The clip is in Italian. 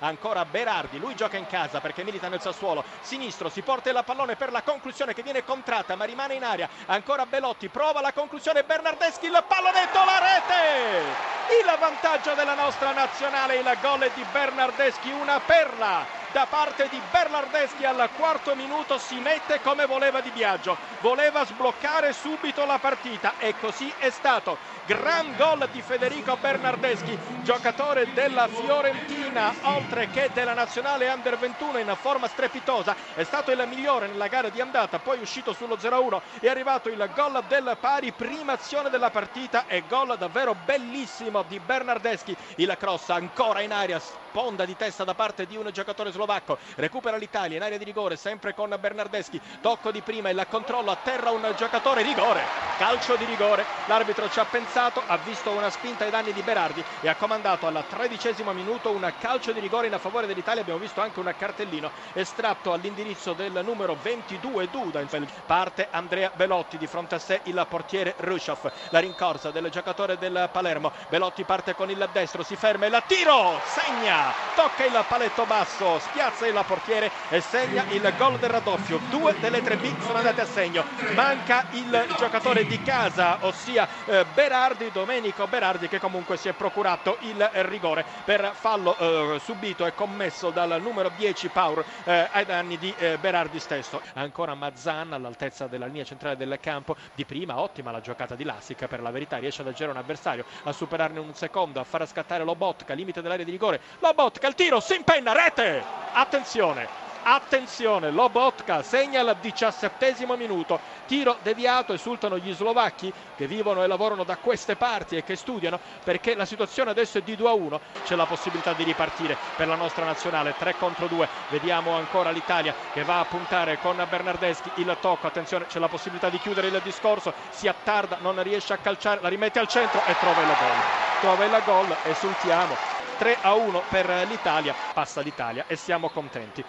ancora Berardi, lui gioca in casa perché milita nel Sassuolo, sinistro si porta il pallone per la conclusione che viene contratta ma rimane in aria, ancora Belotti, prova la conclusione Bernardeschi, il pallonetto, la rete! Il vantaggio della nostra nazionale, il gol di Bernardeschi, una perla da parte di Bernardeschi al quarto minuto si mette come voleva Di Biagio, voleva sbloccare subito la partita e così è stato. Gran gol di Federico Bernardeschi, giocatore della Fiorentina, oltre che della nazionale Under 21 in forma strepitosa, è stato il migliore nella gara di andata, poi uscito sullo 0-1, è arrivato il gol del pari, prima azione della partita e gol davvero bellissimo di Bernardeschi, il cross ancora in aria, sponda di testa da parte di un giocatore slovacco, recupera l'Italia in area di rigore, sempre con Bernardeschi, tocco di prima, il controllo, a terra un giocatore, rigore, calcio di rigore, l'arbitro ci ha pensato ha visto una spinta ai danni di Berardi e ha comandato al tredicesimo minuto un calcio di rigore in favore dell'Italia. Abbiamo visto anche un cartellino estratto all'indirizzo del numero 22 Duda. Parte Andrea Belotti di fronte a sé il portiere Rusciov. La rincorsa del giocatore del Palermo. Belotti parte con il destro, si ferma e la tiro! Segna! Tocca il paletto basso, spiazza il portiere e segna il gol del raddoppio. Due delle tre B sono andate a segno. Manca il giocatore di casa, ossia eh, Berardi Domenico Berardi che comunque si è procurato il rigore per fallo eh, subito e commesso dal numero 10 Paur eh, ai danni di Berardi stesso. Ancora Mazzan all'altezza della linea centrale del campo, di prima ottima la giocata di Lassica per la verità, riesce ad agire un avversario, a superarne un secondo, a far scattare Lobotka, limite dell'area di rigore. Lobotka, il tiro, si impenna, rete! Attenzione! Attenzione, Lobotka segna al diciassettesimo minuto. Tiro deviato, esultano gli slovacchi che vivono e lavorano da queste parti e che studiano perché la situazione adesso è di 2 a 1. C'è la possibilità di ripartire per la nostra nazionale 3 contro 2. Vediamo ancora l'Italia che va a puntare con Bernardeschi il tocco. Attenzione, c'è la possibilità di chiudere il discorso. Si attarda, non riesce a calciare, la rimette al centro e trova il gol. Trova il gol, esultiamo. 3 a 1 per l'Italia, passa l'Italia e siamo contenti.